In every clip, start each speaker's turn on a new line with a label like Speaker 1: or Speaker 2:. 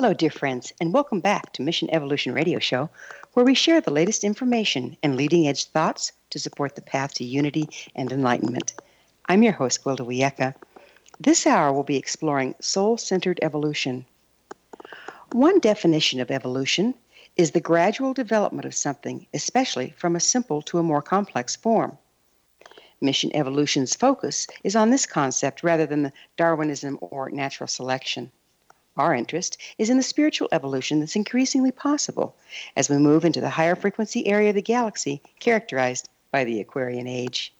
Speaker 1: Hello, dear friends, and welcome back to Mission Evolution Radio Show, where we share the latest information and leading edge thoughts to support the path to unity and enlightenment. I'm your host, Gwilda Wiyaka. This hour we'll be exploring soul centered evolution. One definition of evolution is the gradual development of something, especially from a simple to a more complex form. Mission Evolution's focus is on this concept rather than the Darwinism or natural selection. Our interest is in the spiritual evolution that's increasingly possible as we move into the higher frequency area of the galaxy characterized by the Aquarian Age.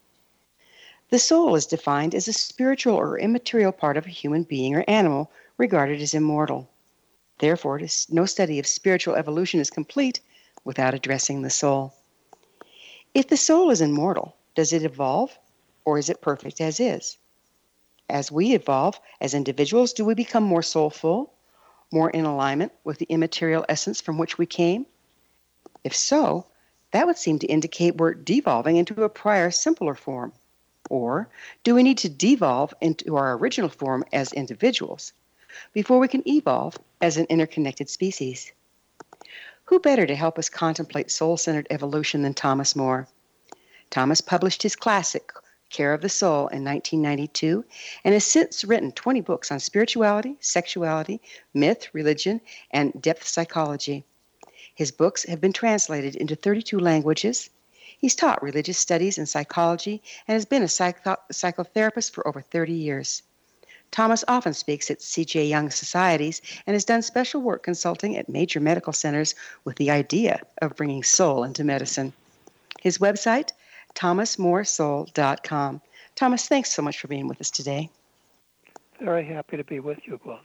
Speaker 1: The soul is defined as a spiritual or immaterial part of a human being or animal regarded as immortal. Therefore, no study of spiritual evolution is complete without addressing the soul. If the soul is immortal, does it evolve or is it perfect as is? As we evolve as individuals, do we become more soulful, more in alignment with the immaterial essence from which we came? If so, that would seem to indicate we're devolving into a prior, simpler form. Or do we need to devolve into our original form as individuals before we can evolve as an interconnected species? Who better to help us contemplate soul centered evolution than Thomas Moore? Thomas published his classic, Care of the Soul in 1992 and has since written 20 books on spirituality, sexuality, myth, religion, and depth psychology. His books have been translated into 32 languages. He's taught religious studies and psychology and has been a psycho- psychotherapist for over 30 years. Thomas often speaks at C.G. Jung societies and has done special work consulting at major medical centers with the idea of bringing soul into medicine. His website, thomasmooresoul.com. Thomas, thanks so much for being with us today.
Speaker 2: Very happy to be with you, Gwilda.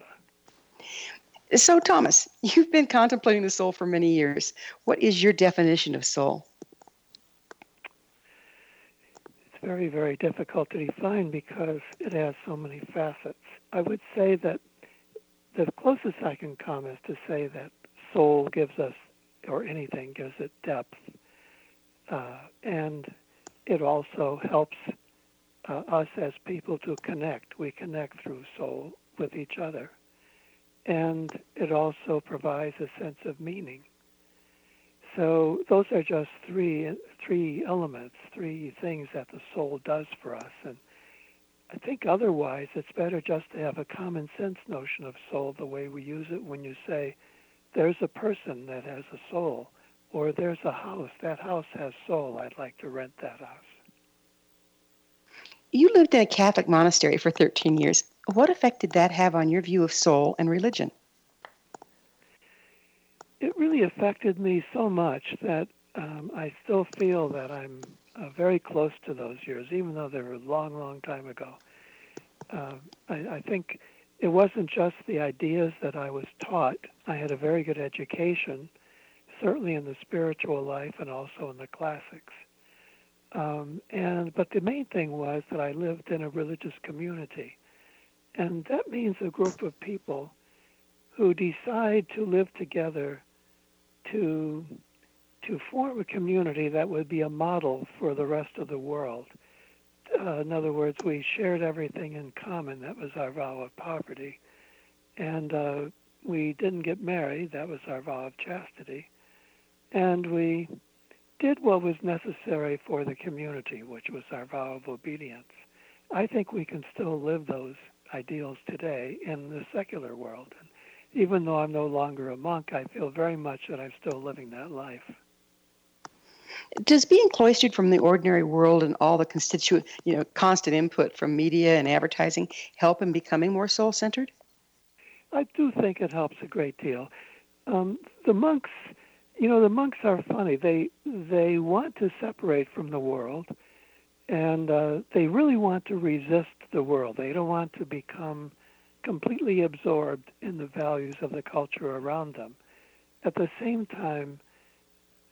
Speaker 1: So, Thomas, you've been contemplating the soul for many years. What is your definition of soul?
Speaker 2: It's very, very difficult to define because it has so many facets. I would say that the closest I can come is to say that soul gives us, or anything gives it depth. Uh, and it also helps uh, us as people to connect. We connect through soul with each other. And it also provides a sense of meaning. So those are just three three elements, three things that the soul does for us. And I think otherwise it's better just to have a common sense notion of soul the way we use it when you say there's a person that has a soul or there's a house. That house has soul. I'd like to rent that house.
Speaker 1: You lived in a Catholic monastery for 13 years. What effect did that have on your view of soul and religion?
Speaker 2: It really affected me so much that um, I still feel that I'm uh, very close to those years, even though they were a long, long time ago. Uh, I, I think it wasn't just the ideas that I was taught. I had a very good education certainly in the spiritual life and also in the classics. Um, and but the main thing was that I lived in a religious community, and that means a group of people who decide to live together to to form a community that would be a model for the rest of the world. Uh, in other words, we shared everything in common. That was our vow of poverty, and uh, we didn't get married. That was our vow of chastity and we did what was necessary for the community, which was our vow of obedience. I think we can still live those ideals today in the secular world. And even though I'm no longer a monk, I feel very much that I'm still living that life.
Speaker 1: Does being cloistered from the ordinary world and all the constituent, you know, constant input from media and advertising help in becoming more soul centered?
Speaker 2: I do think it helps a great deal. Um, the monks, you know, the monks are funny. They they want to separate from the world, and uh, they really want to resist the world. They don't want to become completely absorbed in the values of the culture around them. At the same time,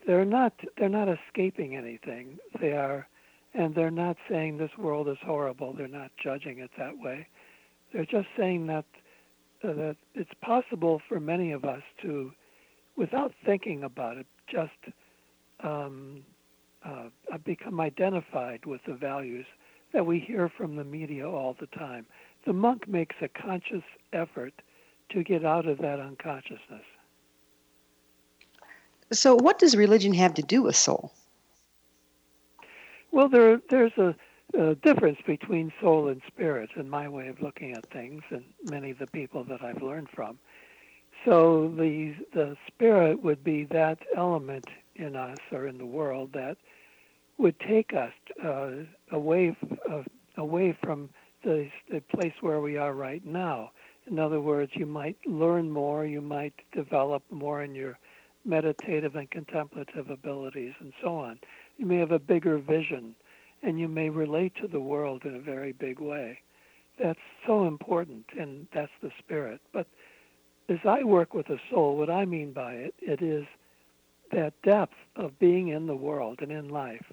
Speaker 2: they're not they're not escaping anything. They are, and they're not saying this world is horrible. They're not judging it that way. They're just saying that uh, that it's possible for many of us to, without thinking about it, just um, uh, become identified with the values that we hear from the media all the time. The monk makes a conscious effort to get out of that unconsciousness.
Speaker 1: So, what does religion have to do with soul?
Speaker 2: Well, there, there's a, a difference between soul and spirit in my way of looking at things, and many of the people that I've learned from. So, the the spirit would be that element in us or in the world that would take us uh, away uh, away from the, the place where we are right now. In other words, you might learn more, you might develop more in your meditative and contemplative abilities and so on. You may have a bigger vision and you may relate to the world in a very big way. That's so important and that's the spirit. But as I work with the soul, what I mean by it, it is that depth of being in the world and in life.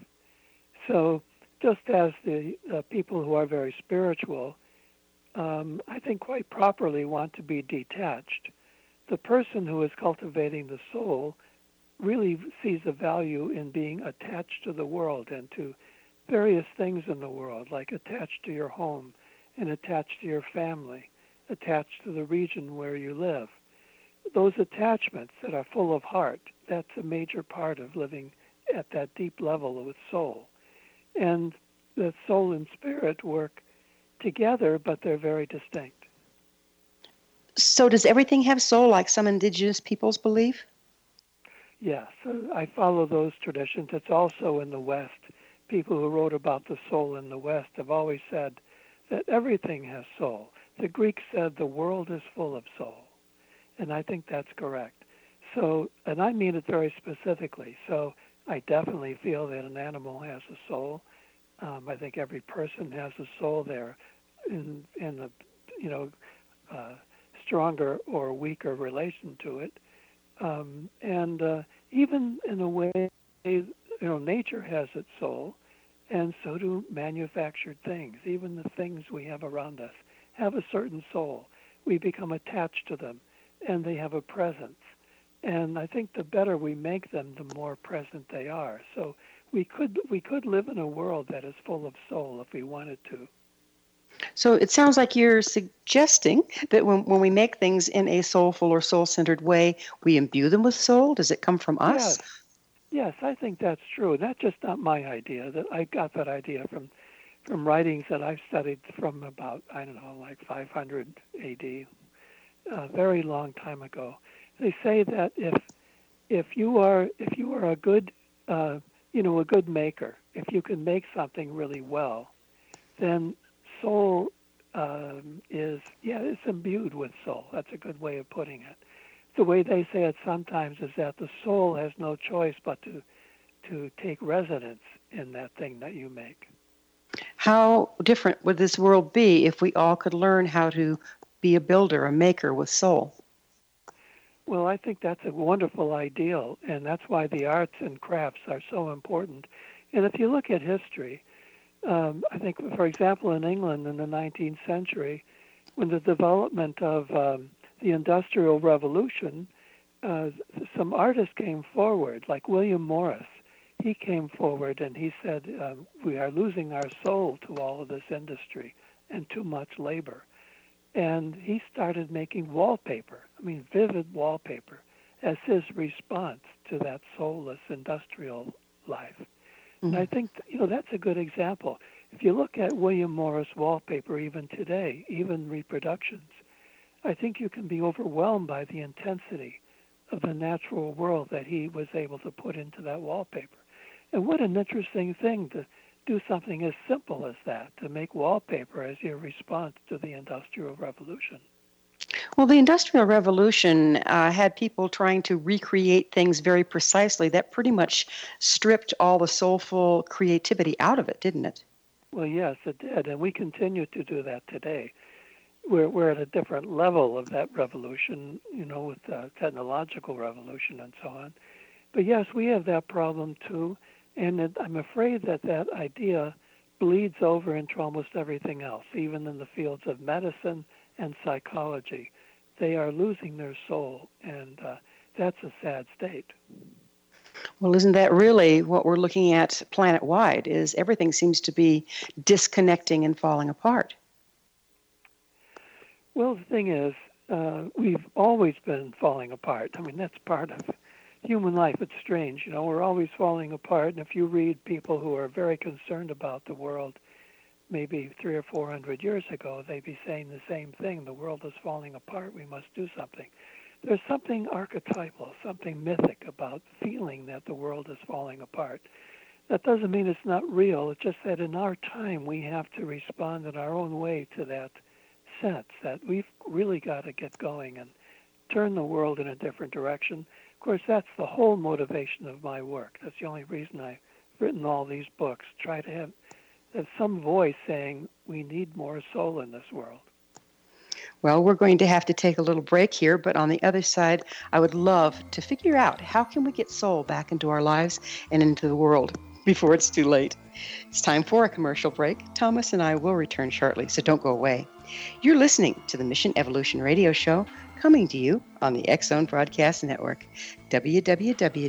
Speaker 2: So just as the uh, people who are very spiritual, um, I think quite properly want to be detached the person who is cultivating the soul really sees a value in being attached to the world and to various things in the world, like attached to your home and attached to your family, attached to the region where you live. Those attachments that are full of heart, that's a major part of living at that deep level with soul. And the soul and spirit work together, but they're very distinct.
Speaker 1: So, does everything have soul like some indigenous peoples believe?
Speaker 2: Yes, uh, I follow those traditions. It's also in the West. People who wrote about the soul in the West have always said that everything has soul. The Greeks said the world is full of soul, and I think that's correct. So, and I mean it very specifically. So, I definitely feel that an animal has a soul. Um, I think every person has a soul there, in in the you know uh, stronger or weaker relation to it. Um, and uh, even in a way, you know, nature has its soul, and so do manufactured things. Even the things we have around us have a certain soul. We become attached to them, and they have a presence. And I think the better we make them, the more present they are. So we could we could live in a world that is full of soul if we wanted to.
Speaker 1: So it sounds like you're suggesting that when, when we make things in a soulful or soul centered way, we imbue them with soul. Does it come from us?
Speaker 2: Yes. Yes, I think that's true. That's just not my idea. That I got that idea from from writings that I've studied from about I don't know like 500 A.D. a very long time ago. They say that if if you are if you are a good uh, you know a good maker, if you can make something really well, then soul um, is, yeah, it's imbued with soul. That's a good way of putting it. The way they say it sometimes is that the soul has no choice but to to take residence in that thing that you make.
Speaker 1: How different would this world be if we all could learn how to be a builder, a maker with soul?
Speaker 2: Well, I think that's a wonderful ideal, and that's why the arts and crafts are so important. And if you look at history, um, I think, for example, in England in the 19th century, when the development of um, the Industrial Revolution, uh, some artists came forward, like William Morris. He came forward and he said, uh, We are losing our soul to all of this industry and too much labor. And he started making wallpaper, I mean, vivid wallpaper, as his response to that soulless industrial life.
Speaker 1: Mm-hmm.
Speaker 2: And I think you know that's a good example. If you look at William Morris wallpaper even today, even reproductions, I think you can be overwhelmed by the intensity of the natural world that he was able to put into that wallpaper. And what an interesting thing to do something as simple as that, to make wallpaper as your response to the Industrial Revolution.
Speaker 1: Well, the Industrial Revolution uh, had people trying to recreate things very precisely. That pretty much stripped all the soulful creativity out of it, didn't it?
Speaker 2: Well, yes, it did. And we continue to do that today. We're, we're at a different level of that revolution, you know, with the technological revolution and so on. But yes, we have that problem too. And it, I'm afraid that that idea bleeds over into almost everything else, even in the fields of medicine and psychology. They are losing their soul, and uh, that's a sad state.
Speaker 1: Well, isn't that really what we're looking at planet wide? Is everything seems to be disconnecting and falling apart?
Speaker 2: Well, the thing is, uh, we've always been falling apart. I mean, that's part of human life. It's strange, you know. We're always falling apart, and if you read people who are very concerned about the world, maybe three or four hundred years ago, they'd be saying the same thing. The world is falling apart. We must do something. There's something archetypal, something mythic about feeling that the world is falling apart. That doesn't mean it's not real. It's just that in our time we have to respond in our own way to that sense that we've really got to get going and turn the world in a different direction. Of course, that's the whole motivation of my work. That's the only reason I've written all these books. Try to have, have some voice saying we need more soul in this world.
Speaker 1: Well, we're going to have to take a little break here, but on the other side, I would love to figure out how can we get soul back into our lives and into the world before it's too late. It's time for a commercial break. Thomas and I will return shortly, so don't go away. You're listening to the Mission Evolution Radio Show coming to you on the Zone Broadcast Network, www.xzbn.net.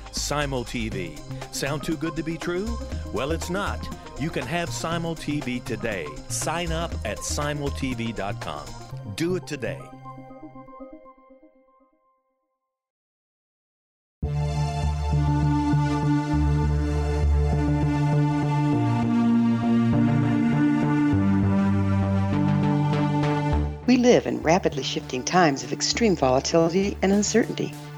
Speaker 3: Simul TV. Sound too good to be true? Well, it's not. You can have Simul TV today. Sign up at simultv.com. Do it today.
Speaker 1: We live in rapidly shifting times of extreme volatility and uncertainty.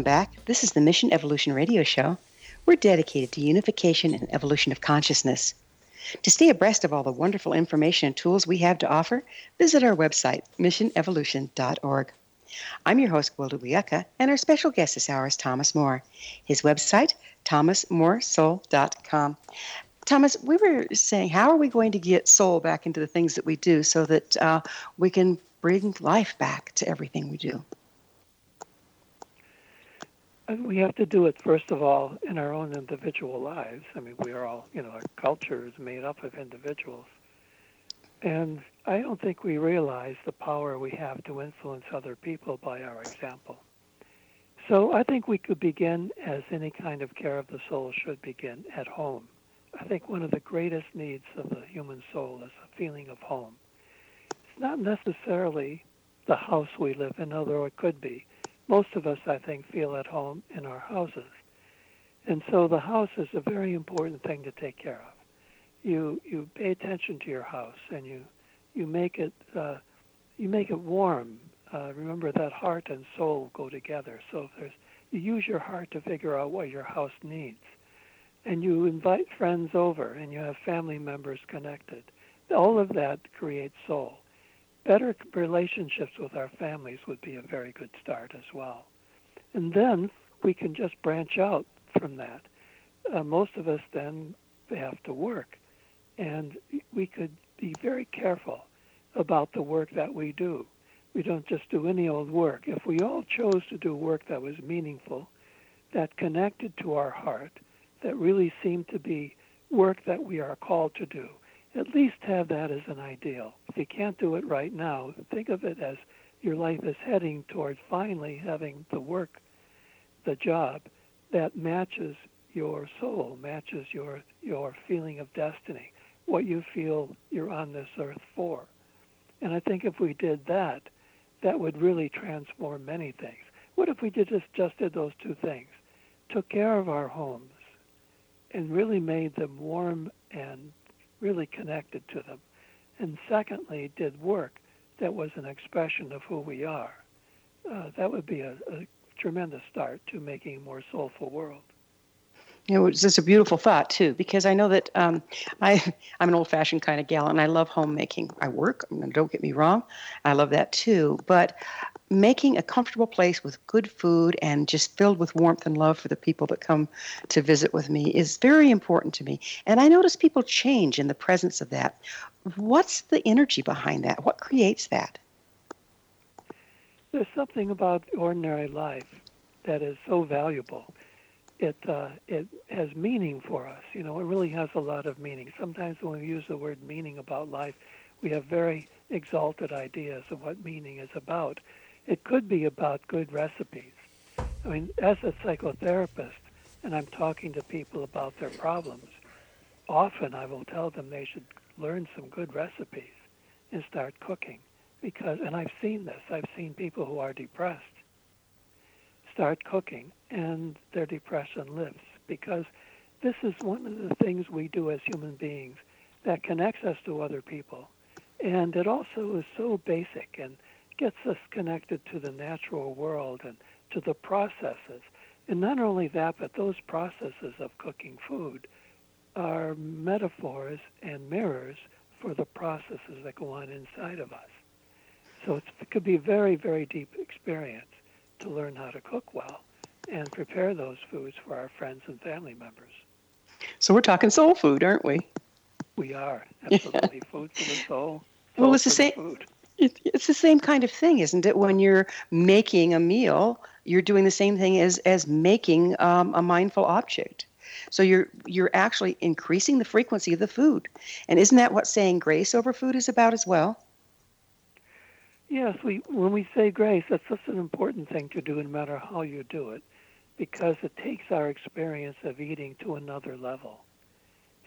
Speaker 1: Welcome back. This is the Mission Evolution Radio Show. We're dedicated to unification and evolution of consciousness. To stay abreast of all the wonderful information and tools we have to offer, visit our website, missionevolution.org. I'm your host, Gwilda Wiyaka, and our special guest this hour is Thomas Moore. His website, thomasmooresoul.com. Thomas, we were saying, how are we going to get soul back into the things that we do so that uh, we can bring life back to everything we do?
Speaker 2: We have to do it first of all in our own individual lives. I mean, we are all, you know, our culture is made up of individuals. And I don't think we realize the power we have to influence other people by our example. So I think we could begin as any kind of care of the soul should begin at home. I think one of the greatest needs of the human soul is a feeling of home. It's not necessarily the house we live in, although it could be most of us, I think, feel at home in our houses. And so the house is a very important thing to take care of. You you pay attention to your house and you you make it uh, you make it warm. Uh, remember that heart and soul go together. So if there's you use your heart to figure out what your house needs, and you invite friends over and you have family members connected. All of that creates soul better relationships with our families would be a very good start as well. And then we can just branch out from that. Uh, most of us then have to work, and we could be very careful about the work that we do. We don't just do any old work. If we all chose to do work that was meaningful, that connected to our heart, that really seemed to be work that we are called to do, at least have that as an ideal. If you can't do it right now, think of it as your life is heading towards finally having the work, the job that matches your soul, matches your your feeling of destiny, what you feel you're on this earth for. And I think if we did that, that would really transform many things. What if we did just, just did those two things? Took care of our homes and really made them warm and really connected to them. And secondly, did work that was an expression of who we are. Uh, that would be a, a tremendous start to making a more soulful world.
Speaker 1: Know, it's just a beautiful thought too, because I know that um, I I'm an old-fashioned kind of gal, and I love homemaking. I work. Don't get me wrong, I love that too. But making a comfortable place with good food and just filled with warmth and love for the people that come to visit with me is very important to me. And I notice people change in the presence of that. What's the energy behind that? What creates that?
Speaker 2: There's something about ordinary life that is so valuable. It uh, it has meaning for us. You know, it really has a lot of meaning. Sometimes when we use the word meaning about life, we have very exalted ideas of what meaning is about. It could be about good recipes. I mean, as a psychotherapist, and I'm talking to people about their problems, often I will tell them they should learn some good recipes and start cooking. Because, and I've seen this, I've seen people who are depressed start cooking and their depression lifts because this is one of the things we do as human beings that connects us to other people. And it also is so basic and gets us connected to the natural world and to the processes. And not only that, but those processes of cooking food are metaphors and mirrors for the processes that go on inside of us. So it could be a very, very deep experience to learn how to cook well and prepare those foods for our friends and family members.
Speaker 1: So we're talking soul food, aren't we?
Speaker 2: We are absolutely yeah. food for the soul.
Speaker 1: Well, it's the same. Food it's the same kind of thing, isn't it? When you're making a meal, you're doing the same thing as as making um, a mindful object. So you're you're actually increasing the frequency of the food, and isn't that what saying grace over food is about as well?
Speaker 2: Yes, we when we say grace, that's such an important thing to do, no matter how you do it, because it takes our experience of eating to another level.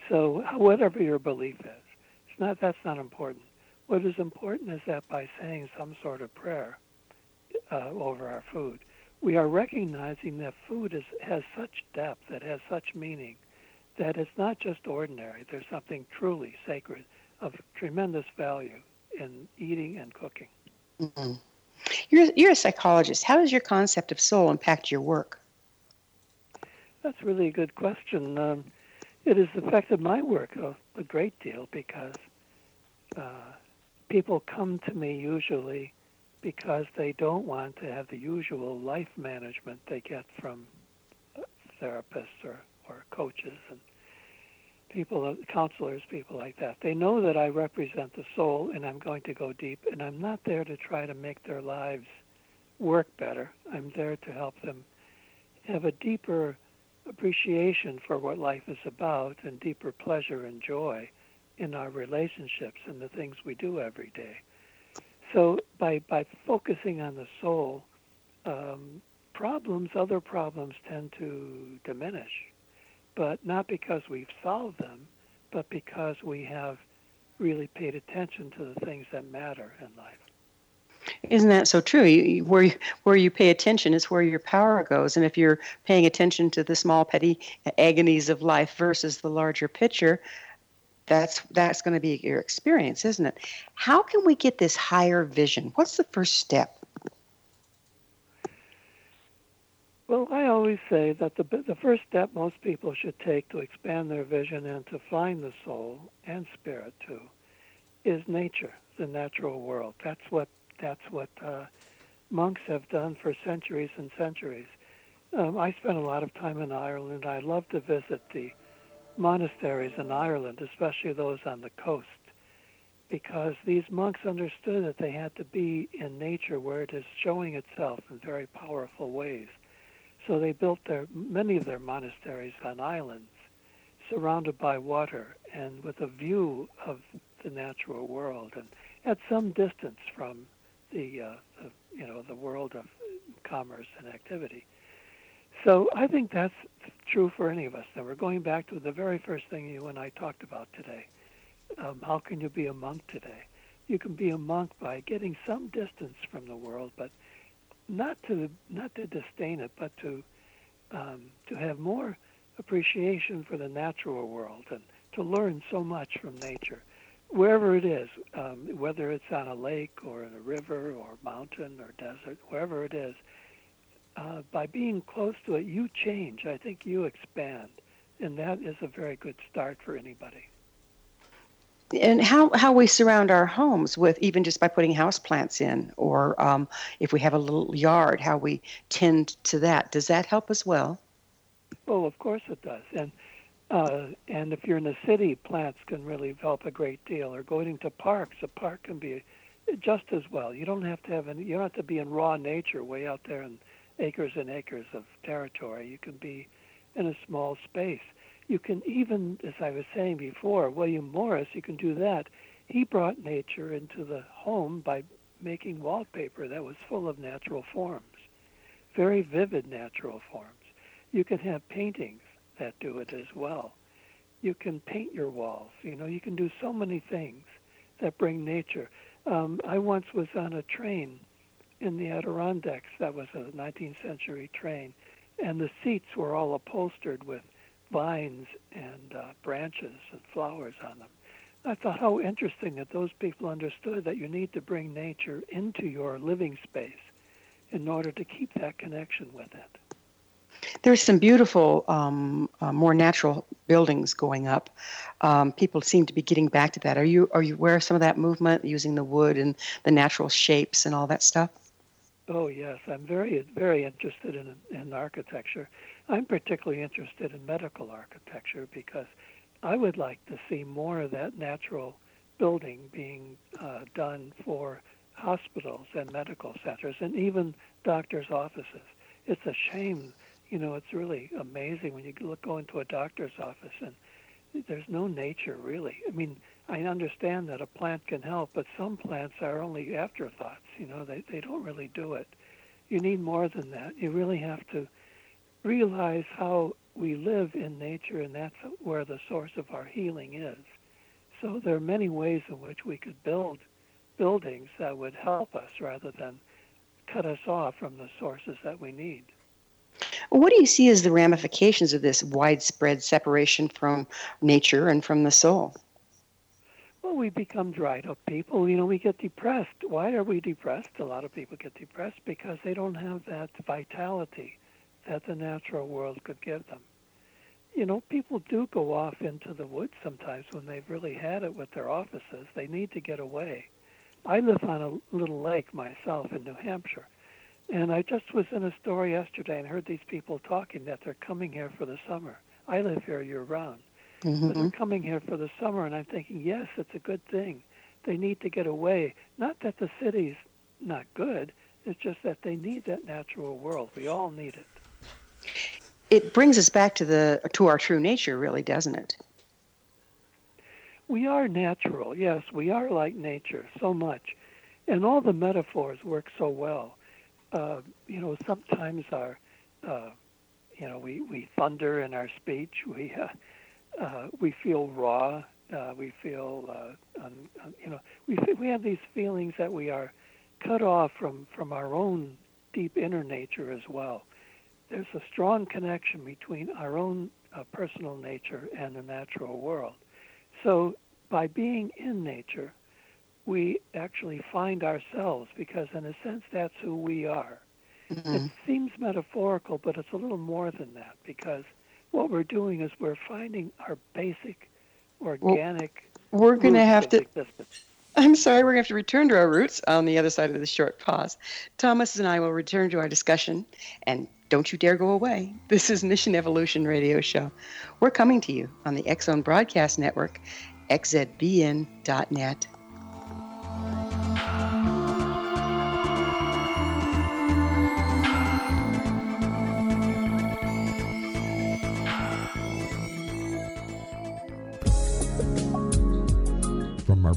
Speaker 2: So whatever your belief is, it's not that's not important. What is important is that by saying some sort of prayer uh, over our food, we are recognizing that food is, has such depth, it has such meaning, that it's not just ordinary. There's something truly sacred of tremendous value in eating and cooking.
Speaker 1: Mm-hmm. You're, you're a psychologist. How does your concept of soul impact your work?
Speaker 2: That's really a good question. Um, it has affected my work a, a great deal because uh, people come to me usually because they don't want to have the usual life management they get from therapists or, or coaches and people, counselors, people like that. They know that I represent the soul and I'm going to go deep, and I'm not there to try to make their lives work better. I'm there to help them have a deeper appreciation for what life is about and deeper pleasure and joy in our relationships and the things we do every day. So by by focusing on the soul, um, problems, other problems tend to diminish, but not because we've solved them, but because we have really paid attention to the things that matter in life.
Speaker 1: Isn't that so true? You, where where you pay attention is where your power goes, and if you're paying attention to the small petty agonies of life versus the larger picture, that's that's going to be your experience isn't it? How can we get this higher vision? What's the first step?
Speaker 2: Well i always say that the the first step most people should take to expand their vision and to find the soul and spirit too is nature the natural world. That's what that's what uh, monks have done for centuries and centuries. Um, i spent a lot of time in ireland. I love to visit the monasteries in Ireland, especially those on the coast, because these monks understood that they had to be in nature where it is showing itself in very powerful ways. So they built their many of their monasteries on islands, surrounded by water and with a view of the natural world, and at some distance from the, uh, the you know the world of commerce and activity. So I think that's true for any of us. And we're going back to the very first thing you and I talked about today. Um, how can you be a monk today? You can be a monk by getting some distance from the world, but not to not to disdain it, but to um, to have more appreciation for the natural world and to learn so much from nature, wherever it is, um, whether it's on a lake or in a river or mountain or desert, wherever it is uh, by being close to it, you change. I think you expand, and that is a very good start for anybody.
Speaker 1: And how, how we surround our homes with even just by putting house plants in, or um, if we have a little yard, how we tend to that. Does that help as well?
Speaker 2: Oh, of course it does. And uh, and if you're in the city, plants can really help a great deal. Or going to parks, a park can be just as well. You don't have to have any, you don't have to be in raw nature way out there and acres and acres of territory. You can be in a small space. You can even, as I was saying before, William Morris, you can do that. He brought nature into the home by making wallpaper that was full of natural forms, very vivid natural forms. You can have paintings that do it as well. You can paint your walls. You know, you can do so many things that bring nature. Um, I once was on a train in the Adirondacks. That was a 19th century train, and the seats were all upholstered with vines and uh, branches and flowers on them. I thought how interesting that those people understood that you need to bring nature into your living space in order to keep that connection with it.
Speaker 1: There's some beautiful, um, uh, more natural buildings going up. Um, people seem to be getting back to that. Are you are you aware of some of that movement, using the wood and the natural shapes and all that stuff?
Speaker 2: Oh yes, I'm very very interested in in architecture. I'm particularly interested in medical architecture because I would like to see more of that natural building being uh, done for hospitals and medical centers and even doctors' offices. It's a shame. You know, it's really amazing when you look, go into a doctor's office and there's no nature really. I mean, I understand that a plant can help, but some plants are only afterthoughts. You know, they they don't really do it. You need more than that. You really have to realize how we live in nature, and that's where the source of our healing is. So there are many ways in which we could build buildings that would help us rather than cut us off from the sources that we need.
Speaker 1: What do you see as the ramifications of this widespread separation from nature and from the soul?
Speaker 2: We become dried up people. You know, we get depressed. Why are we depressed? A lot of people get depressed because they don't have that vitality that the natural world could give them. You know, people do go off into the woods sometimes when they've really had it with their offices. They need to get away. I live on a little lake myself in New Hampshire. And I just was in a store yesterday and heard these people talking that they're coming here for the summer. I live here year round. Mm-hmm. But they're coming here for the summer and I'm thinking, yes, it's a good thing. They need to get away. Not that the city's not good, it's just that they need that natural world. We all need it.
Speaker 1: It brings us back to the to our true nature, really, doesn't it?
Speaker 2: we are natural. Yes, we are like nature so much, and all the metaphors work so well. Uh, you know, sometimes our, uh, you know, we, we thunder in our speech. We uh, uh, we feel raw. Uh, we feel, uh, un, un, you know, we we have these feelings that we are cut off from from our own deep inner nature as well. There's a strong connection between our own uh, personal nature and the natural world. So by being in nature, we actually find ourselves because, in a sense, that's who we are. Mm-hmm. It seems metaphorical, but it's a little more than that because what we're doing is we're finding our basic, organic.
Speaker 1: Well, we're going to have to. Existence. I'm sorry, we're going to have to return to our roots on the other side of the short pause. Thomas and I will return to our discussion, and don't you dare go away. This is Mission Evolution Radio Show. We're coming to you on the Zone Broadcast Network xzbn.net.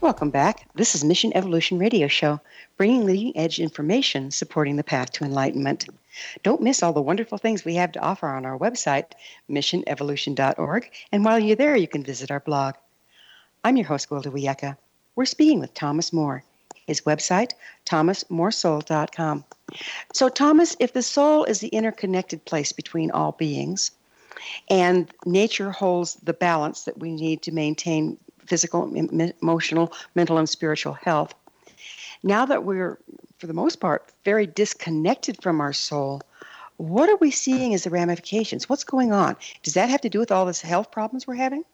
Speaker 1: Welcome back. This is Mission Evolution Radio Show, bringing leading edge information supporting the path to enlightenment. Don't miss all the wonderful things we have to offer on our website, missionevolution.org, and while you're there, you can visit our blog. I'm your host, Gwilda Wiyaka. We're speaking with Thomas Moore. His website, thomasmooresoul.com. So, Thomas, if the soul is the interconnected place between all beings, and nature holds the balance that we need to maintain physical, emotional, mental, and spiritual health. Now that we're, for the most part, very disconnected from our soul, what are we seeing as the ramifications? What's going on? Does that have to do with all this health problems we're having?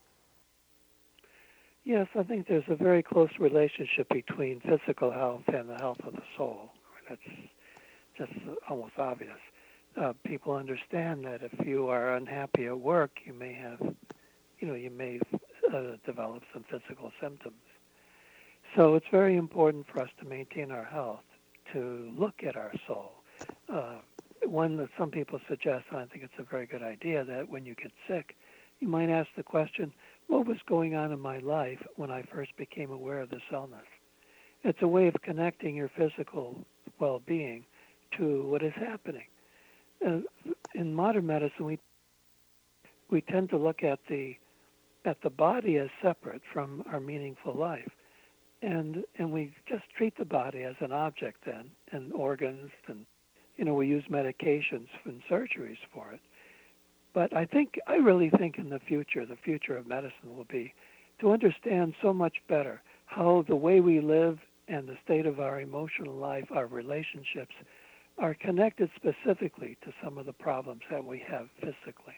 Speaker 2: Yes, I think there's a very close relationship between physical health and the health of the soul. That's just almost obvious. Uh, people understand that if you are unhappy at work, you may have, you know, you may uh, develop some physical symptoms. So it's very important for us to maintain our health, to look at our soul. Uh, one that some people suggest, and I think it's a very good idea, that when you get sick, you might ask the question, what was going on in my life when I first became aware of this illness? It's a way of connecting your physical well being to what is happening. Uh, in modern medicine, we, we tend to look at the at the body as separate from our meaningful life. And and we just treat the body as an object then, and organs, and you know we use medications and surgeries for it. But I think I really think in the future, the future of medicine will be to understand so much better how the way we live and the state of our emotional life, our relationships, are connected specifically to some of the problems that we have physically.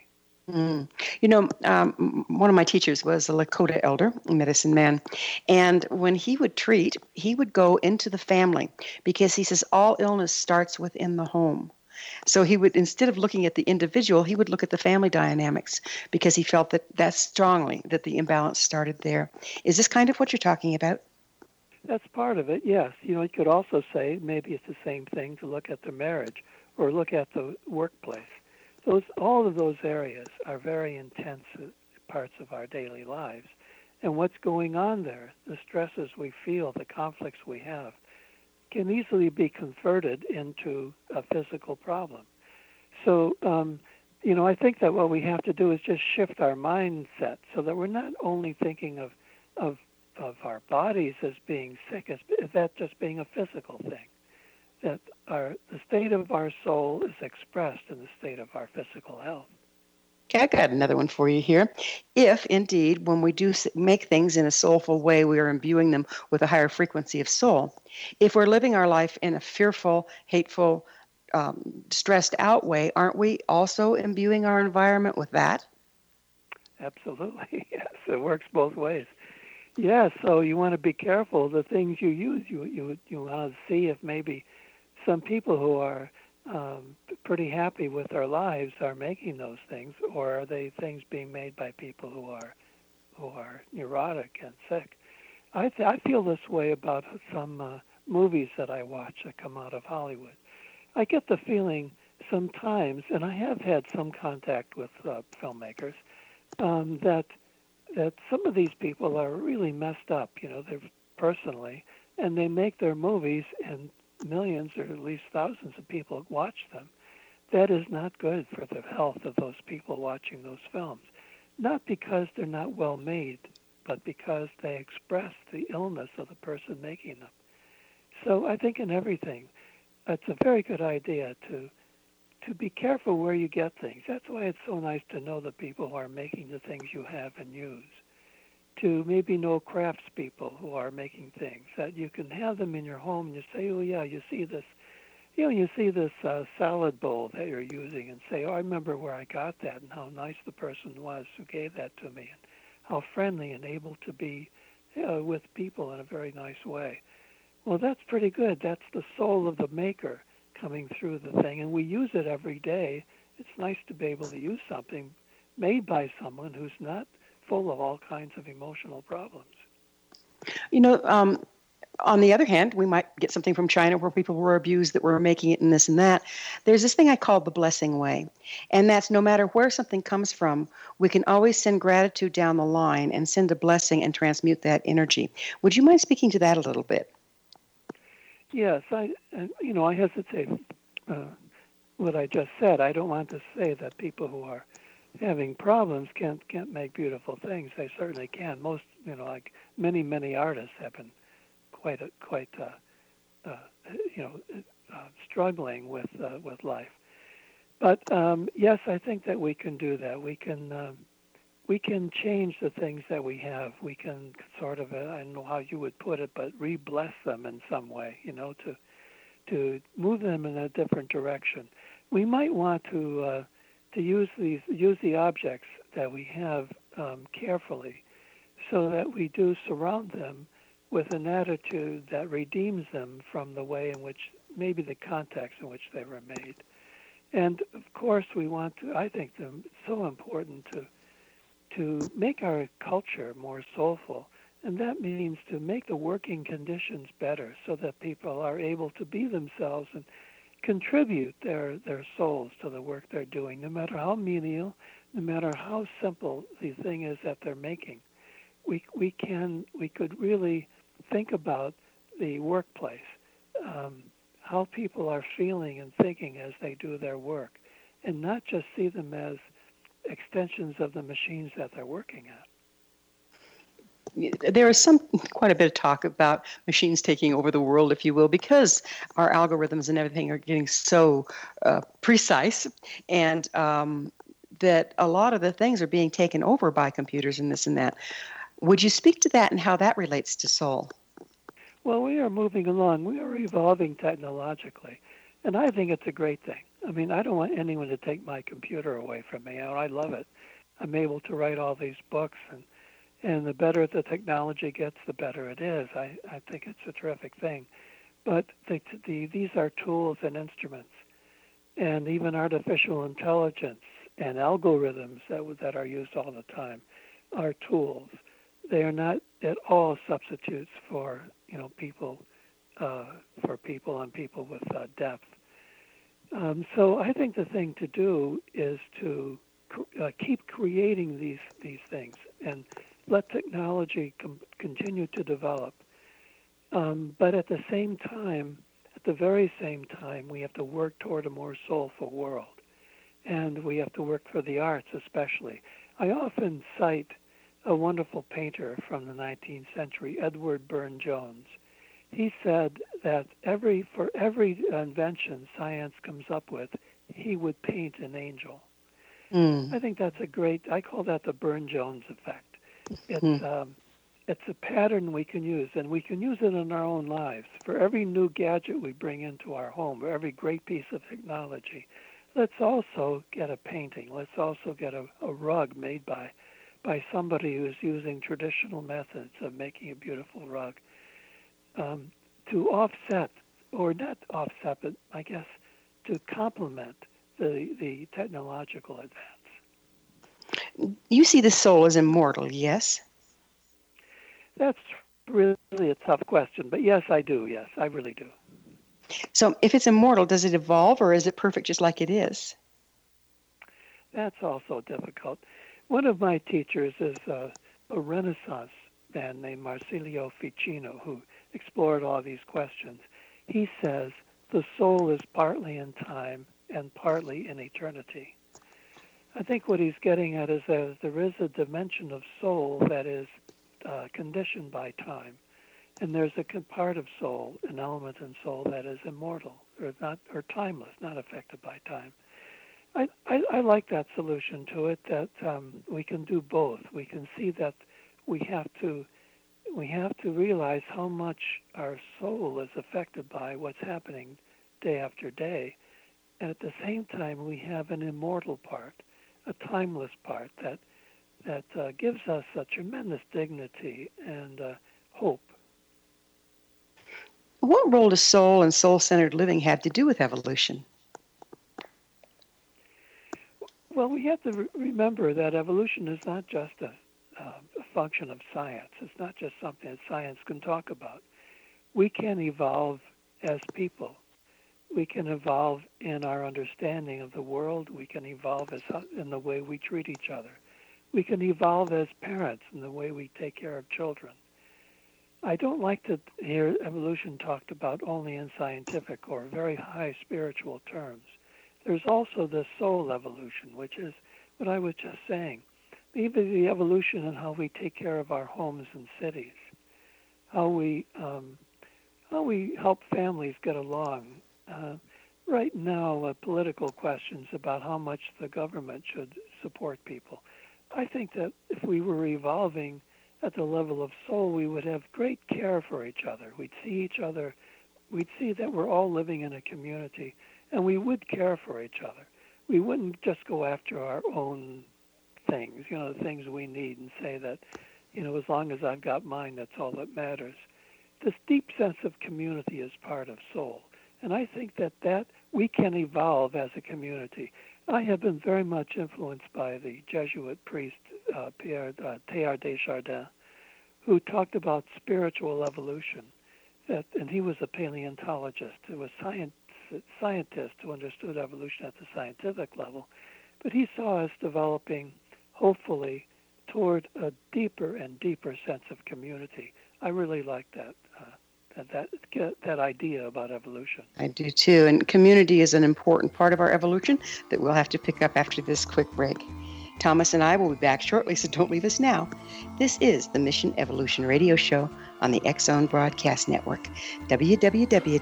Speaker 1: Mm. You know, um, one of my teachers was a Lakota elder, a medicine man. And when he would treat, he would go into the family because he says all illness starts within the home. So he would, instead of looking at the individual, he would look at the family dynamics because he felt that that strongly that the imbalance started there. Is this kind of what you're talking about?
Speaker 2: That's part of it, yes. You know, you could also say maybe it's the same thing to look at the marriage or look at the workplace those all of those areas are very intense parts of our daily lives. And what's going on there, the stresses we feel, the conflicts we have, can easily be converted into a physical problem. So, um, you know, I think that what we have to do is just shift our mindset so that we're not only thinking of of of our bodies as being sick, as that just being a physical thing that our the state of our soul is expressed in the state of our physical health.
Speaker 1: Okay, I got another one for you here. If indeed, when we do make things in a soulful way, we are imbuing them with a higher frequency of soul. If we're living our life in a fearful, hateful, um, stressed out way, aren't we also imbuing our environment with that?
Speaker 2: Absolutely. Yes, it works both ways. Yes, so you want to be careful the things you use. You you you want to see if maybe some people who are um, pretty happy with their lives are making those things, or are they things being made by people who are who are neurotic and sick? I th- I feel this way about some uh, movies that I watch that come out of Hollywood. I get the feeling sometimes, and I have had some contact with uh, filmmakers, um, that that some of these people are really messed up. You know, they're personally, and they make their movies and millions or at least thousands of people watch them. that is not good for the health of those people watching those films. Not because they're not well made, but because they express the illness of the person making them. So I think in everything, it's a very good idea to to be careful where you get things. That's why it's so nice to know the people who are making the things you have and use. To maybe know craftspeople who are making things that you can have them in your home and you say, oh yeah, you see this, you know, you see this uh, salad bowl that you're using and say, oh, I remember where I got that and how nice the person was who gave that to me and how friendly and able to be know, with people in a very nice way. Well, that's pretty good. That's the soul of the maker coming through the thing, and we use it every day. It's nice to be able to use something made by someone who's not full of all kinds of emotional problems.
Speaker 1: You know, um, on the other hand, we might get something from China where people were abused that were making it and this and that. There's this thing I call the blessing way. And that's no matter where something comes from, we can always send gratitude down the line and send a blessing and transmute that energy. Would you mind speaking to that a little bit?
Speaker 2: Yes, I, you know, I hesitate uh, what I just said. I don't want to say that people who are having problems can't can't make beautiful things. They certainly can. Most, you know, like many many artists have been quite a, quite uh, uh, you know uh, struggling with uh, with life. But um, yes, I think that we can do that. We can um, we can change the things that we have. We can sort of, uh, I don't know how you would put it, but re-bless them in some way, you know, to to move them in a different direction. We might want to uh, to use these use the objects that we have um, carefully, so that we do surround them with an attitude that redeems them from the way in which maybe the context in which they were made. And of course, we want to. I think them so important to to make our culture more soulful. And that means to make the working conditions better so that people are able to be themselves and contribute their, their souls to the work they're doing, no matter how menial, no matter how simple the thing is that they're making. We, we, can, we could really think about the workplace, um, how people are feeling and thinking as they do their work, and not just see them as extensions of the machines that they're working at.
Speaker 1: There is some quite a bit of talk about machines taking over the world, if you will, because our algorithms and everything are getting so uh, precise, and um, that a lot of the things are being taken over by computers and this and that. Would you speak to that and how that relates to soul?
Speaker 2: Well, we are moving along. We are evolving technologically, and I think it's a great thing. I mean, I don't want anyone to take my computer away from me. I love it. I'm able to write all these books, and and the better the technology gets, the better it is. I I think it's a terrific thing. But the, the these are tools and instruments, and even artificial intelligence and algorithms that that are used all the time are tools. They are not at all substitutes for you know people uh, for people and people with uh, depth. Um, so I think the thing to do is to uh, keep creating these these things and let technology com- continue to develop. Um, but at the same time, at the very same time, we have to work toward a more soulful world, and we have to work for the arts, especially. I often cite a wonderful painter from the 19th century, Edward Burne Jones he said that every for every invention science comes up with, he would paint an angel. Mm. I think that's a great. I call that the Burne Jones effect. It's mm. um, it's a pattern we can use, and we can use it in our own lives. For every new gadget we bring into our home, for every great piece of technology, let's also get a painting. Let's also get a, a rug made by by somebody who's using traditional methods of making a beautiful rug um, to offset, or not offset, but I guess to complement the, the technological advance.
Speaker 1: You see the soul as immortal, yes?
Speaker 2: That's really a tough question, but yes, I do. Yes, I really do.
Speaker 1: So, if it's immortal, does it evolve or is it perfect just like it is?
Speaker 2: That's also difficult. One of my teachers is a, a Renaissance man named Marsilio Ficino, who explored all these questions. He says the soul is partly in time and partly in eternity. I think what he's getting at is that there is a dimension of soul that is uh, conditioned by time, and there's a part of soul, an element in soul that is immortal or not or timeless, not affected by time. I, I, I like that solution to it. That um, we can do both. We can see that we have to we have to realize how much our soul is affected by what's happening day after day, and at the same time we have an immortal part, a timeless part that that uh, gives us a tremendous dignity and uh, hope.
Speaker 1: What role does soul and soul centered living have to do with evolution?
Speaker 2: Well, we have to re- remember that evolution is not just a, uh, a function of science. It's not just something that science can talk about. We can evolve as people. We can evolve in our understanding of the world. We can evolve as, in the way we treat each other. We can evolve as parents in the way we take care of children. I don't like to hear evolution talked about only in scientific or very high spiritual terms. There's also the soul evolution, which is what I was just saying. Maybe the evolution in how we take care of our homes and cities, how we um, how we help families get along. Uh, right now, uh, political questions about how much the government should support people. I think that if we were evolving at the level of soul, we would have great care for each other. We'd see each other. We'd see that we're all living in a community and we would care for each other. We wouldn't just go after our own things, you know, the things we need, and say that, you know, as long as I've got mine, that's all that matters. This deep sense of community is part of soul, and I think that that we can evolve as a community. I have been very much influenced by the Jesuit priest uh, Pierre uh, Teilhard de Chardin, who talked about spiritual evolution. That, and he was a paleontologist, who was science, scientist who understood evolution at the scientific level, but he saw us developing, hopefully, toward a deeper and deeper sense of community. I really like that. That, that idea about evolution.
Speaker 1: I do too, and community is an important part of our evolution that we'll have to pick up after this quick break. Thomas and I will be back shortly, so don't leave us now. This is the Mission Evolution Radio Show on the Zone Broadcast Network, www.xzbn.net.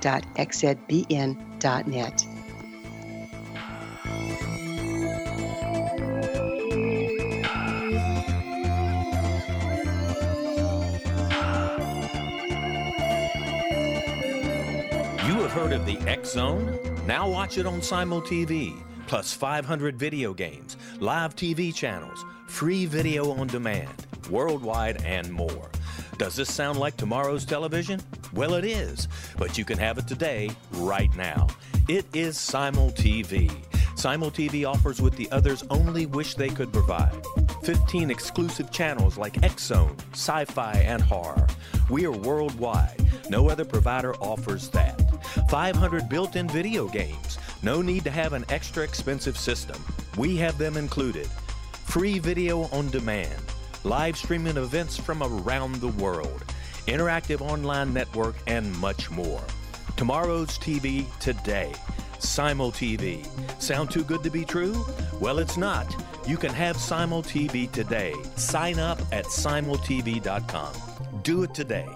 Speaker 3: Of the X Zone? Now watch it on Simul TV, plus 500 video games, live TV channels, free video on demand, worldwide, and more. Does this sound like tomorrow's television? Well, it is, but you can have it today, right now. It is Simul TV. Simul TV offers what the others only wish they could provide 15 exclusive channels like X Zone, Sci Fi, and Horror. We are worldwide. No other provider offers that. 500 built in video games. No need to have an extra expensive system. We have them included. Free video on demand live streaming events from around the world, interactive online network, and much more. Tomorrow's TV today. Simul TV. Sound too good to be true? Well, it's not. You can have Simul TV today. Sign up at simultv.com. Do it today.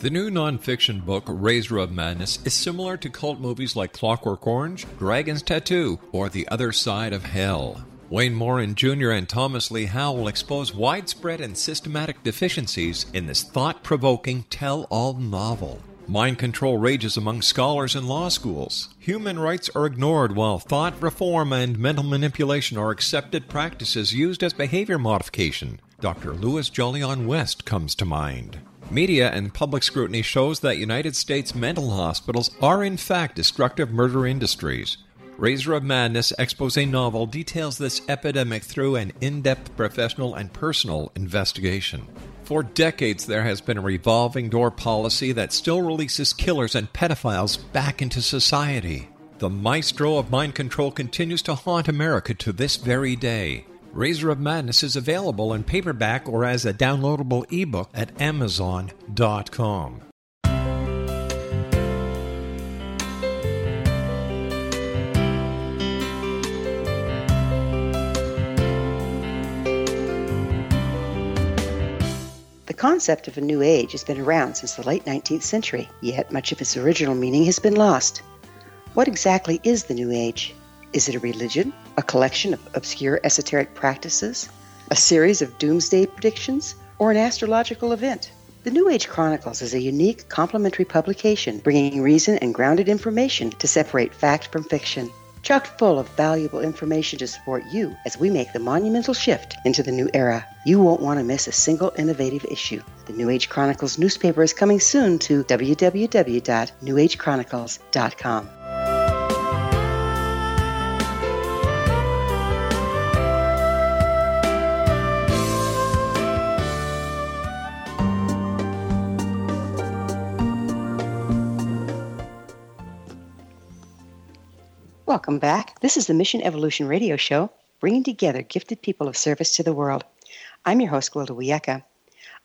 Speaker 4: The new nonfiction book, Razor of Madness, is similar to cult movies like Clockwork Orange, Dragon's Tattoo, or The Other Side of Hell. Wayne Morin Jr. and Thomas Lee Howe will expose widespread and systematic deficiencies in this thought provoking tell all novel. Mind control rages among scholars in law schools. Human rights are ignored while thought reform and mental manipulation are accepted practices used as behavior modification. Dr. Louis Jolyon West comes to mind. Media and public scrutiny shows that United States mental hospitals are in fact destructive murder industries. Razor of Madness expose novel details this epidemic through an in depth professional and personal investigation. For decades, there has been a revolving door policy that still releases killers and pedophiles back into society. The maestro of mind control continues to haunt America to this very day. Razor of Madness is available in paperback or as a downloadable ebook at Amazon.com.
Speaker 1: concept of a new age has been around since the late 19th century, yet much of its original meaning has been lost. What exactly is the new age? Is it a religion, a collection of obscure esoteric practices, a series of doomsday predictions, or an astrological event? The New Age Chronicles is a unique complementary publication bringing reason and grounded information to separate fact from fiction chock full of valuable information to support you as we make the monumental shift into the new era. You won't want to miss a single innovative issue. The New Age Chronicles newspaper is coming soon to www.newagechronicles.com. Welcome back. This is the Mission Evolution Radio Show, bringing together gifted people of service to the world. I'm your host, Gwilda Wiyaka.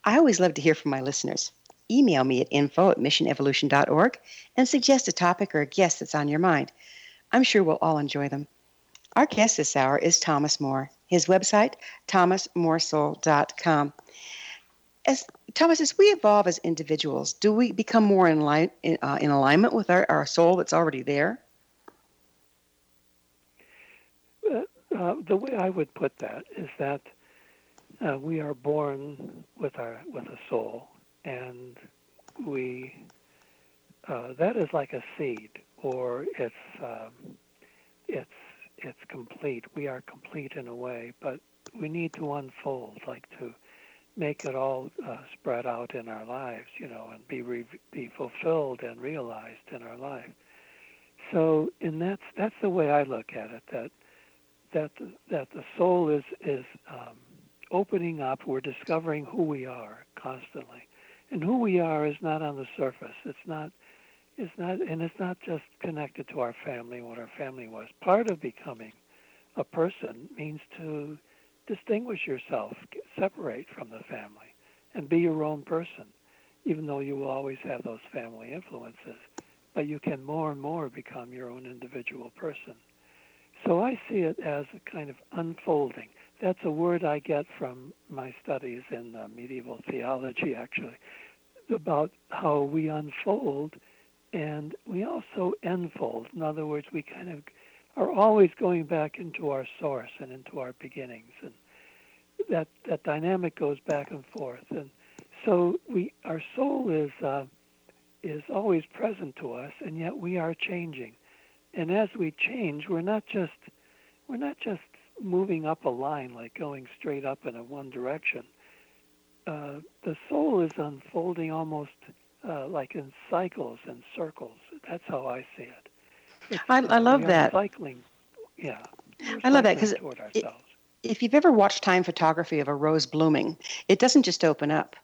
Speaker 1: I always love to hear from my listeners. Email me at info at missionevolution.org and suggest a topic or a guest that's on your mind. I'm sure we'll all enjoy them. Our guest this hour is Thomas Moore. His website, thomasmooresoul.com. As Thomas, as we evolve as individuals, do we become more in, li- in, uh, in alignment with our, our soul that's already there?
Speaker 2: Uh, the way I would put that is that uh, we are born with our with a soul, and we uh, that is like a seed, or it's um, it's it's complete. We are complete in a way, but we need to unfold, like to make it all uh, spread out in our lives, you know, and be re- be fulfilled and realized in our life. So, in that's that's the way I look at it. That that the, that the soul is is um, opening up. We're discovering who we are constantly, and who we are is not on the surface. It's not. It's not, and it's not just connected to our family, what our family was. Part of becoming a person means to distinguish yourself, separate from the family, and be your own person, even though you will always have those family influences. But you can more and more become your own individual person. So I see it as a kind of unfolding. That's a word I get from my studies in uh, medieval theology, actually, about how we unfold and we also enfold. In other words, we kind of are always going back into our source and into our beginnings, and that that dynamic goes back and forth. And so we, our soul is uh, is always present to us, and yet we are changing and as we change, we're not just we're not just moving up a line like going straight up in a one direction. Uh, the soul is unfolding almost uh, like in cycles and circles. That's how I see it.
Speaker 1: I, I, love that.
Speaker 2: Cycling, yeah.
Speaker 1: I love that because if you've ever watched time photography of a rose blooming, it doesn't just open up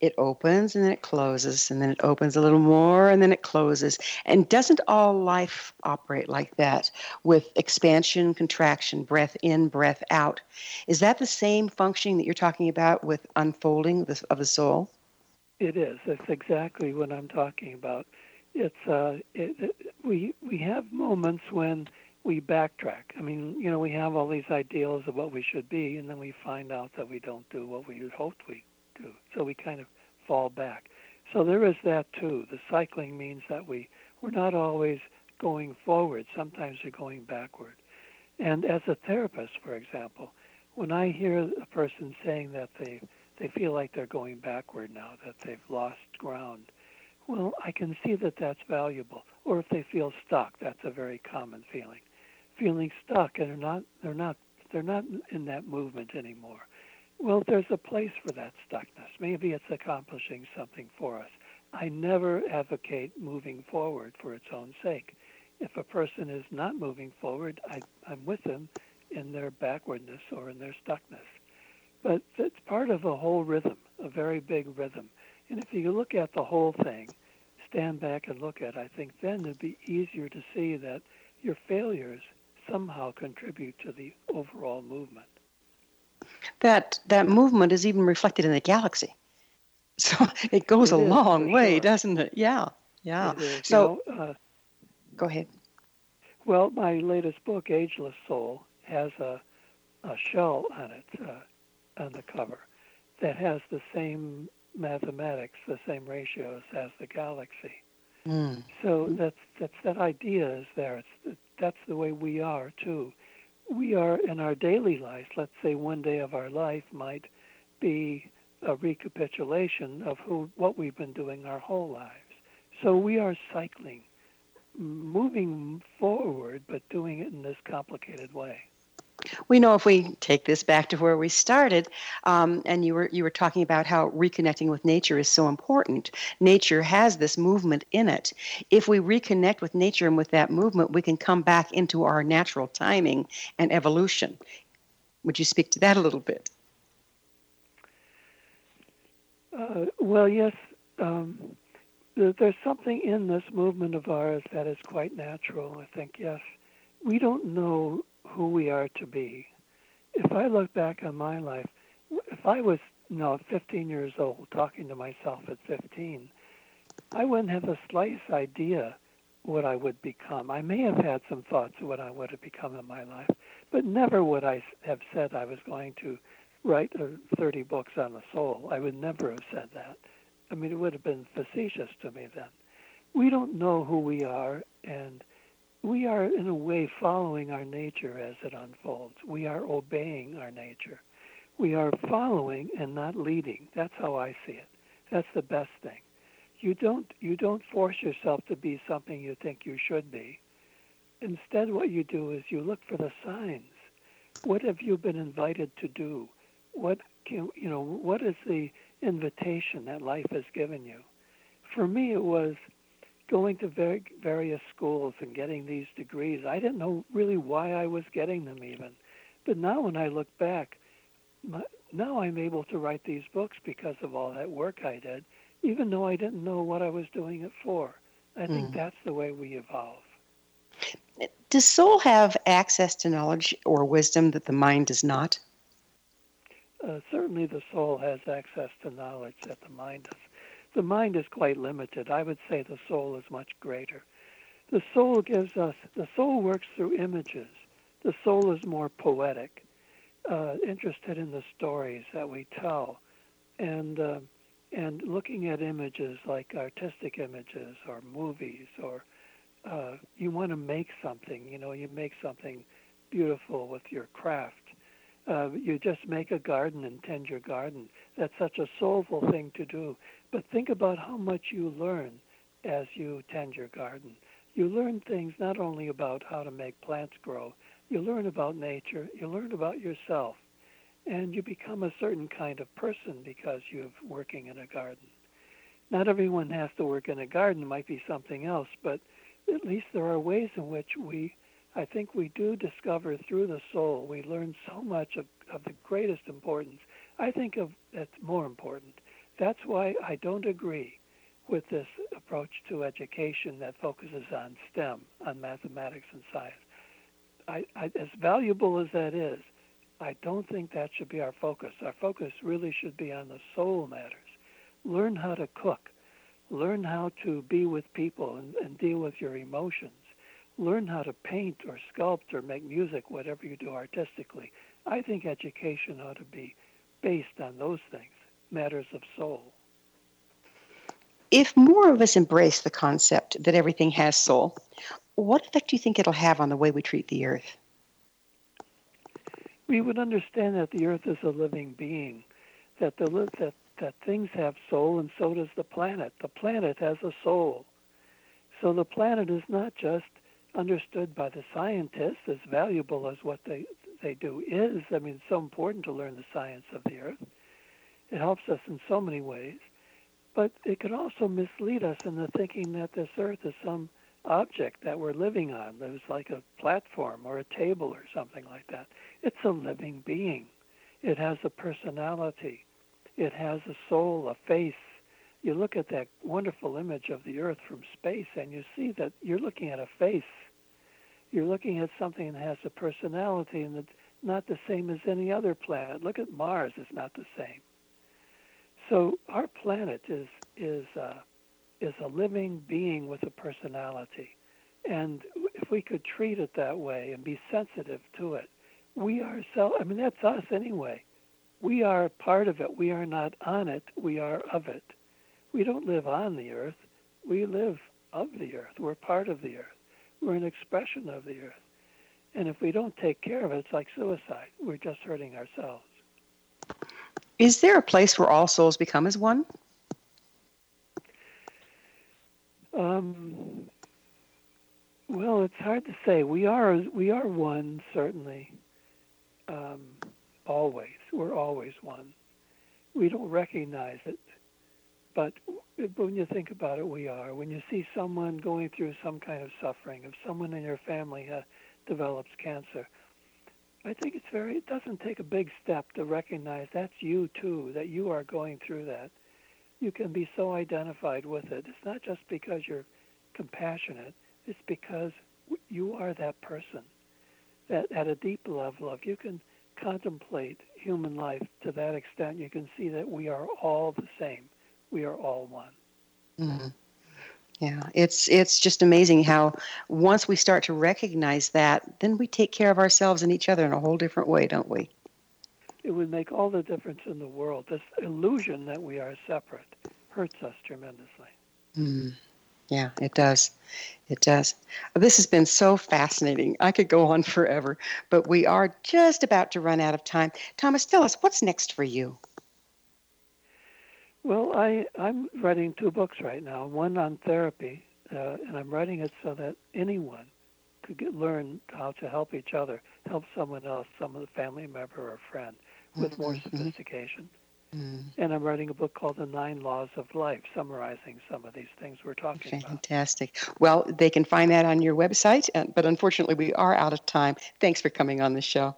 Speaker 1: it opens and then it closes and then it opens a little more and then it closes. And doesn't all life operate like that with expansion contraction breath in breath out? Is that the same functioning that you're talking about with unfolding of the soul?
Speaker 2: It is. That's exactly what i'm talking about. It's uh it, it, we we have moments when we backtrack. I mean you know we have all these ideals of what we should be and then we find out that we don't do what we hoped we do. So we kind of fall back. So there is that too. The cycling means that we we're not always going forward. Sometimes we're going backward. And as a therapist, for example, when I hear a person saying that they they feel like they're going backward now, that they've lost ground, well, I can see that that's valuable. Or if they feel stuck, that's a very common feeling. Feeling stuck and they're not they're not they're not in that movement anymore. Well, there's a place for that stuckness. Maybe it's accomplishing something for us. I never advocate moving forward for its own sake. If a person is not moving forward, I, I'm with them in their backwardness or in their stuckness. But it's part of a whole rhythm, a very big rhythm. And if you look at the whole thing, stand back and look at I think then it'd be easier to see that your failures somehow contribute to the overall movement
Speaker 1: that that movement is even reflected in the galaxy. So it goes it a is, long way, sure. doesn't it? Yeah, yeah.
Speaker 2: It
Speaker 1: so
Speaker 2: you know, uh,
Speaker 1: go ahead.
Speaker 2: Well, my latest book, Ageless Soul, has a, a shell on it uh, on the cover, that has the same mathematics, the same ratios as the galaxy.
Speaker 1: Mm.
Speaker 2: So that's that's that idea is there. It's that's the way we are too. We are in our daily life. Let's say one day of our life might be a recapitulation of who what we've been doing our whole lives. So we are cycling, moving forward, but doing it in this complicated way
Speaker 1: we know if we take this back to where we started, um, and you were you were talking about how reconnecting with nature is so important. Nature has this movement in it. If we reconnect with nature and with that movement, we can come back into our natural timing and evolution. Would you speak to that a little bit?
Speaker 2: Uh, well, yes. Um, there's something in this movement of ours that is quite natural. I think yes. We don't know who we are to be. If I look back on my life, if I was you know 15 years old talking to myself at 15, I wouldn't have the slightest idea what I would become. I may have had some thoughts of what I would have become in my life, but never would I have said I was going to write 30 books on the soul. I would never have said that. I mean, it would have been facetious to me then. We don't know who we are, and we are, in a way, following our nature as it unfolds. We are obeying our nature. We are following and not leading. That's how I see it. That's the best thing. You don't you don't force yourself to be something you think you should be. Instead, what you do is you look for the signs. What have you been invited to do? What can you know? What is the invitation that life has given you? For me, it was going to very, various schools and getting these degrees. I didn't know really why I was getting them even. But now when I look back, my, now I'm able to write these books because of all that work I did, even though I didn't know what I was doing it for. I think mm. that's the way we evolve.
Speaker 1: Does soul have access to knowledge or wisdom that the mind does not?
Speaker 2: Uh, certainly, the soul has access to knowledge that the mind does the mind is quite limited. I would say the soul is much greater. The soul gives us, the soul works through images. The soul is more poetic, uh, interested in the stories that we tell, and uh, and looking at images like artistic images or movies or uh, you want to make something. You know, you make something beautiful with your craft. Uh, you just make a garden and tend your garden. That's such a soulful thing to do. But think about how much you learn as you tend your garden. You learn things not only about how to make plants grow, you learn about nature, you learn about yourself, and you become a certain kind of person because you're working in a garden. Not everyone has to work in a garden, it might be something else, but at least there are ways in which we, I think we do discover through the soul, we learn so much of, of the greatest importance. I think of that's more important that's why I don't agree with this approach to education that focuses on STEM, on mathematics and science. I, I, as valuable as that is, I don't think that should be our focus. Our focus really should be on the soul matters. Learn how to cook. Learn how to be with people and, and deal with your emotions. Learn how to paint or sculpt or make music, whatever you do artistically. I think education ought to be based on those things matters of soul.
Speaker 1: If more of us embrace the concept that everything has soul, what effect do you think it'll have on the way we treat the earth?
Speaker 2: We would understand that the earth is a living being, that the that that things have soul, and so does the planet. The planet has a soul, so the planet is not just understood by the scientists as valuable as what they they do is. I mean, it's so important to learn the science of the earth. It helps us in so many ways, but it can also mislead us into thinking that this earth is some object that we're living on. That is like a platform or a table or something like that. It's a living being. It has a personality. It has a soul, a face. You look at that wonderful image of the earth from space and you see that you're looking at a face. You're looking at something that has a personality and it's not the same as any other planet. Look at Mars, it's not the same. So our planet is is uh, is a living being with a personality, and if we could treat it that way and be sensitive to it, we ourselves. I mean, that's us anyway. we are part of it. We are not on it. We are of it. We don't live on the earth. We live of the earth. We're part of the earth. We're an expression of the earth. And if we don't take care of it, it's like suicide. We're just hurting ourselves.
Speaker 1: Is there a place where all souls become as one?
Speaker 2: Um, well, it's hard to say. We are we are one certainly. Um, always, we're always one. We don't recognize it, but when you think about it, we are. When you see someone going through some kind of suffering, if someone in your family uh, develops cancer, I think it's very. It doesn't take a big step to recognize that's you too. That you are going through that. You can be so identified with it. It's not just because you're compassionate it's because you are that person. That at a deep level, if you can contemplate human life to that extent, you can see that we are all the same. We are all one.
Speaker 1: Mm-hmm. Yeah, it's it's just amazing how once we start to recognize that, then we take care of ourselves and each other in a whole different way, don't we?
Speaker 2: It would make all the difference in the world. This illusion that we are separate hurts us tremendously.
Speaker 1: Mm. Yeah, it does. It does. This has been so fascinating. I could go on forever, but we are just about to run out of time. Thomas, tell us what's next for you.
Speaker 2: Well, I, I'm writing two books right now. One on therapy, uh, and I'm writing it so that anyone could get, learn how to help each other, help someone else, some of the family member or friend, with mm-hmm. more sophistication. Mm. And I'm writing a book called The Nine Laws of Life, summarizing some of these things we're talking
Speaker 1: Fantastic. about. Fantastic. Well, they can find that on your website, but unfortunately, we are out of time. Thanks for coming on the show.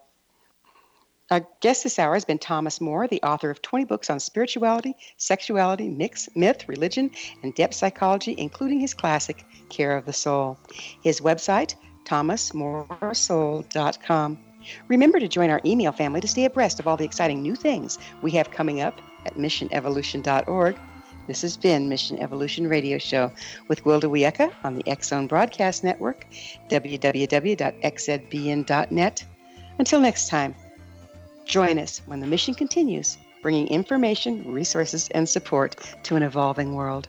Speaker 1: Our guest this hour has been Thomas Moore, the author of 20 books on spirituality, sexuality, mix, myth, religion, and depth psychology, including his classic, Care of the Soul. His website, thomasmooresoul.com. Remember to join our email family to stay abreast of all the exciting new things we have coming up at missionevolution.org. This has been Mission Evolution Radio Show with Gwilda Wiyaka on the Zone Broadcast Network, www.xzbn.net. Until next time, join us when the mission continues, bringing information, resources, and support to an evolving world.